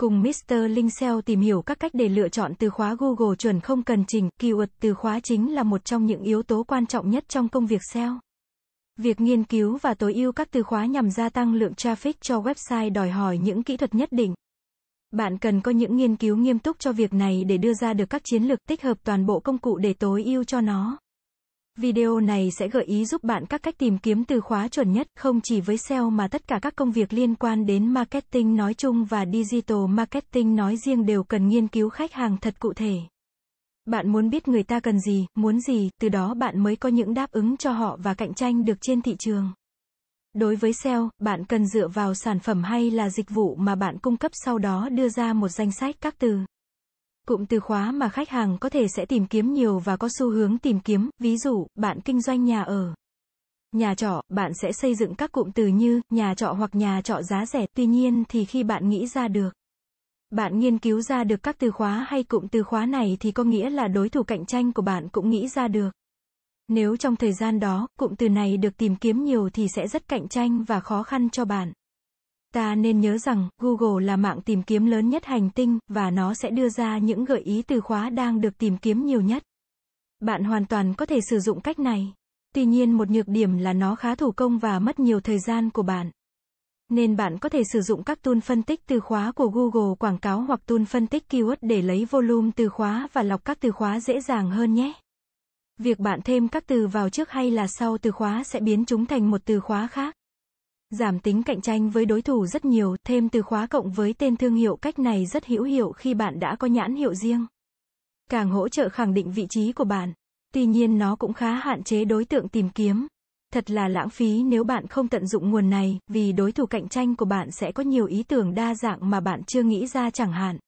Cùng Mr. Linh SEO tìm hiểu các cách để lựa chọn từ khóa Google chuẩn không cần chỉnh, keyword từ khóa chính là một trong những yếu tố quan trọng nhất trong công việc SEO. Việc nghiên cứu và tối ưu các từ khóa nhằm gia tăng lượng traffic cho website đòi hỏi những kỹ thuật nhất định. Bạn cần có những nghiên cứu nghiêm túc cho việc này để đưa ra được các chiến lược tích hợp toàn bộ công cụ để tối ưu cho nó. Video này sẽ gợi ý giúp bạn các cách tìm kiếm từ khóa chuẩn nhất, không chỉ với SEO mà tất cả các công việc liên quan đến marketing nói chung và digital marketing nói riêng đều cần nghiên cứu khách hàng thật cụ thể. Bạn muốn biết người ta cần gì, muốn gì, từ đó bạn mới có những đáp ứng cho họ và cạnh tranh được trên thị trường. Đối với SEO, bạn cần dựa vào sản phẩm hay là dịch vụ mà bạn cung cấp sau đó đưa ra một danh sách các từ. Cụm từ khóa mà khách hàng có thể sẽ tìm kiếm nhiều và có xu hướng tìm kiếm, ví dụ, bạn kinh doanh nhà ở. Nhà trọ, bạn sẽ xây dựng các cụm từ như nhà trọ hoặc nhà trọ giá rẻ, tuy nhiên thì khi bạn nghĩ ra được bạn nghiên cứu ra được các từ khóa hay cụm từ khóa này thì có nghĩa là đối thủ cạnh tranh của bạn cũng nghĩ ra được. Nếu trong thời gian đó, cụm từ này được tìm kiếm nhiều thì sẽ rất cạnh tranh và khó khăn cho bạn. Ta nên nhớ rằng, Google là mạng tìm kiếm lớn nhất hành tinh, và nó sẽ đưa ra những gợi ý từ khóa đang được tìm kiếm nhiều nhất. Bạn hoàn toàn có thể sử dụng cách này. Tuy nhiên một nhược điểm là nó khá thủ công và mất nhiều thời gian của bạn. Nên bạn có thể sử dụng các tool phân tích từ khóa của Google quảng cáo hoặc tool phân tích keyword để lấy volume từ khóa và lọc các từ khóa dễ dàng hơn nhé. Việc bạn thêm các từ vào trước hay là sau từ khóa sẽ biến chúng thành một từ khóa khác. Giảm tính cạnh tranh với đối thủ rất nhiều, thêm từ khóa cộng với tên thương hiệu cách này rất hữu hiệu khi bạn đã có nhãn hiệu riêng. Càng hỗ trợ khẳng định vị trí của bạn. Tuy nhiên nó cũng khá hạn chế đối tượng tìm kiếm. Thật là lãng phí nếu bạn không tận dụng nguồn này, vì đối thủ cạnh tranh của bạn sẽ có nhiều ý tưởng đa dạng mà bạn chưa nghĩ ra chẳng hạn.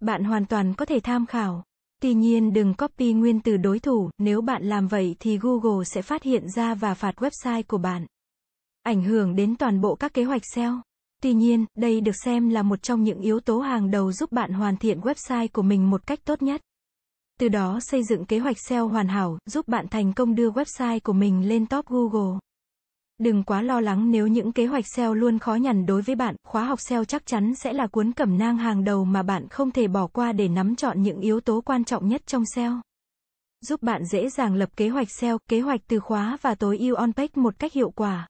Bạn hoàn toàn có thể tham khảo. Tuy nhiên đừng copy nguyên từ đối thủ, nếu bạn làm vậy thì Google sẽ phát hiện ra và phạt website của bạn. Ảnh hưởng đến toàn bộ các kế hoạch SEO. Tuy nhiên, đây được xem là một trong những yếu tố hàng đầu giúp bạn hoàn thiện website của mình một cách tốt nhất. Từ đó xây dựng kế hoạch SEO hoàn hảo, giúp bạn thành công đưa website của mình lên top Google. Đừng quá lo lắng nếu những kế hoạch SEO luôn khó nhằn đối với bạn, khóa học SEO chắc chắn sẽ là cuốn cẩm nang hàng đầu mà bạn không thể bỏ qua để nắm chọn những yếu tố quan trọng nhất trong SEO. Giúp bạn dễ dàng lập kế hoạch SEO, kế hoạch từ khóa và tối ưu on-page một cách hiệu quả.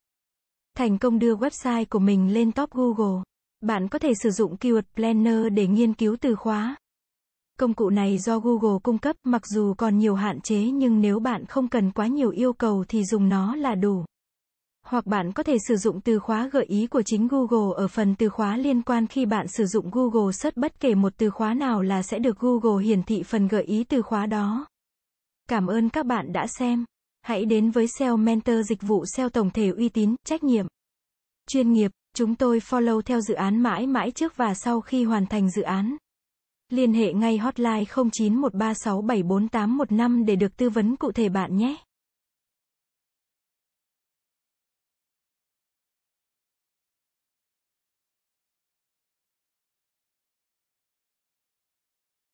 Thành công đưa website của mình lên top Google. Bạn có thể sử dụng Keyword Planner để nghiên cứu từ khóa. Công cụ này do Google cung cấp, mặc dù còn nhiều hạn chế nhưng nếu bạn không cần quá nhiều yêu cầu thì dùng nó là đủ. Hoặc bạn có thể sử dụng từ khóa gợi ý của chính Google ở phần từ khóa liên quan khi bạn sử dụng Google search bất kể một từ khóa nào là sẽ được Google hiển thị phần gợi ý từ khóa đó. Cảm ơn các bạn đã xem. Hãy đến với SEO Mentor dịch vụ SEO tổng thể uy tín, trách nhiệm, chuyên nghiệp. Chúng tôi follow theo dự án mãi mãi trước và sau khi hoàn thành dự án. Liên hệ ngay hotline 0913674815 để được tư vấn cụ thể bạn nhé.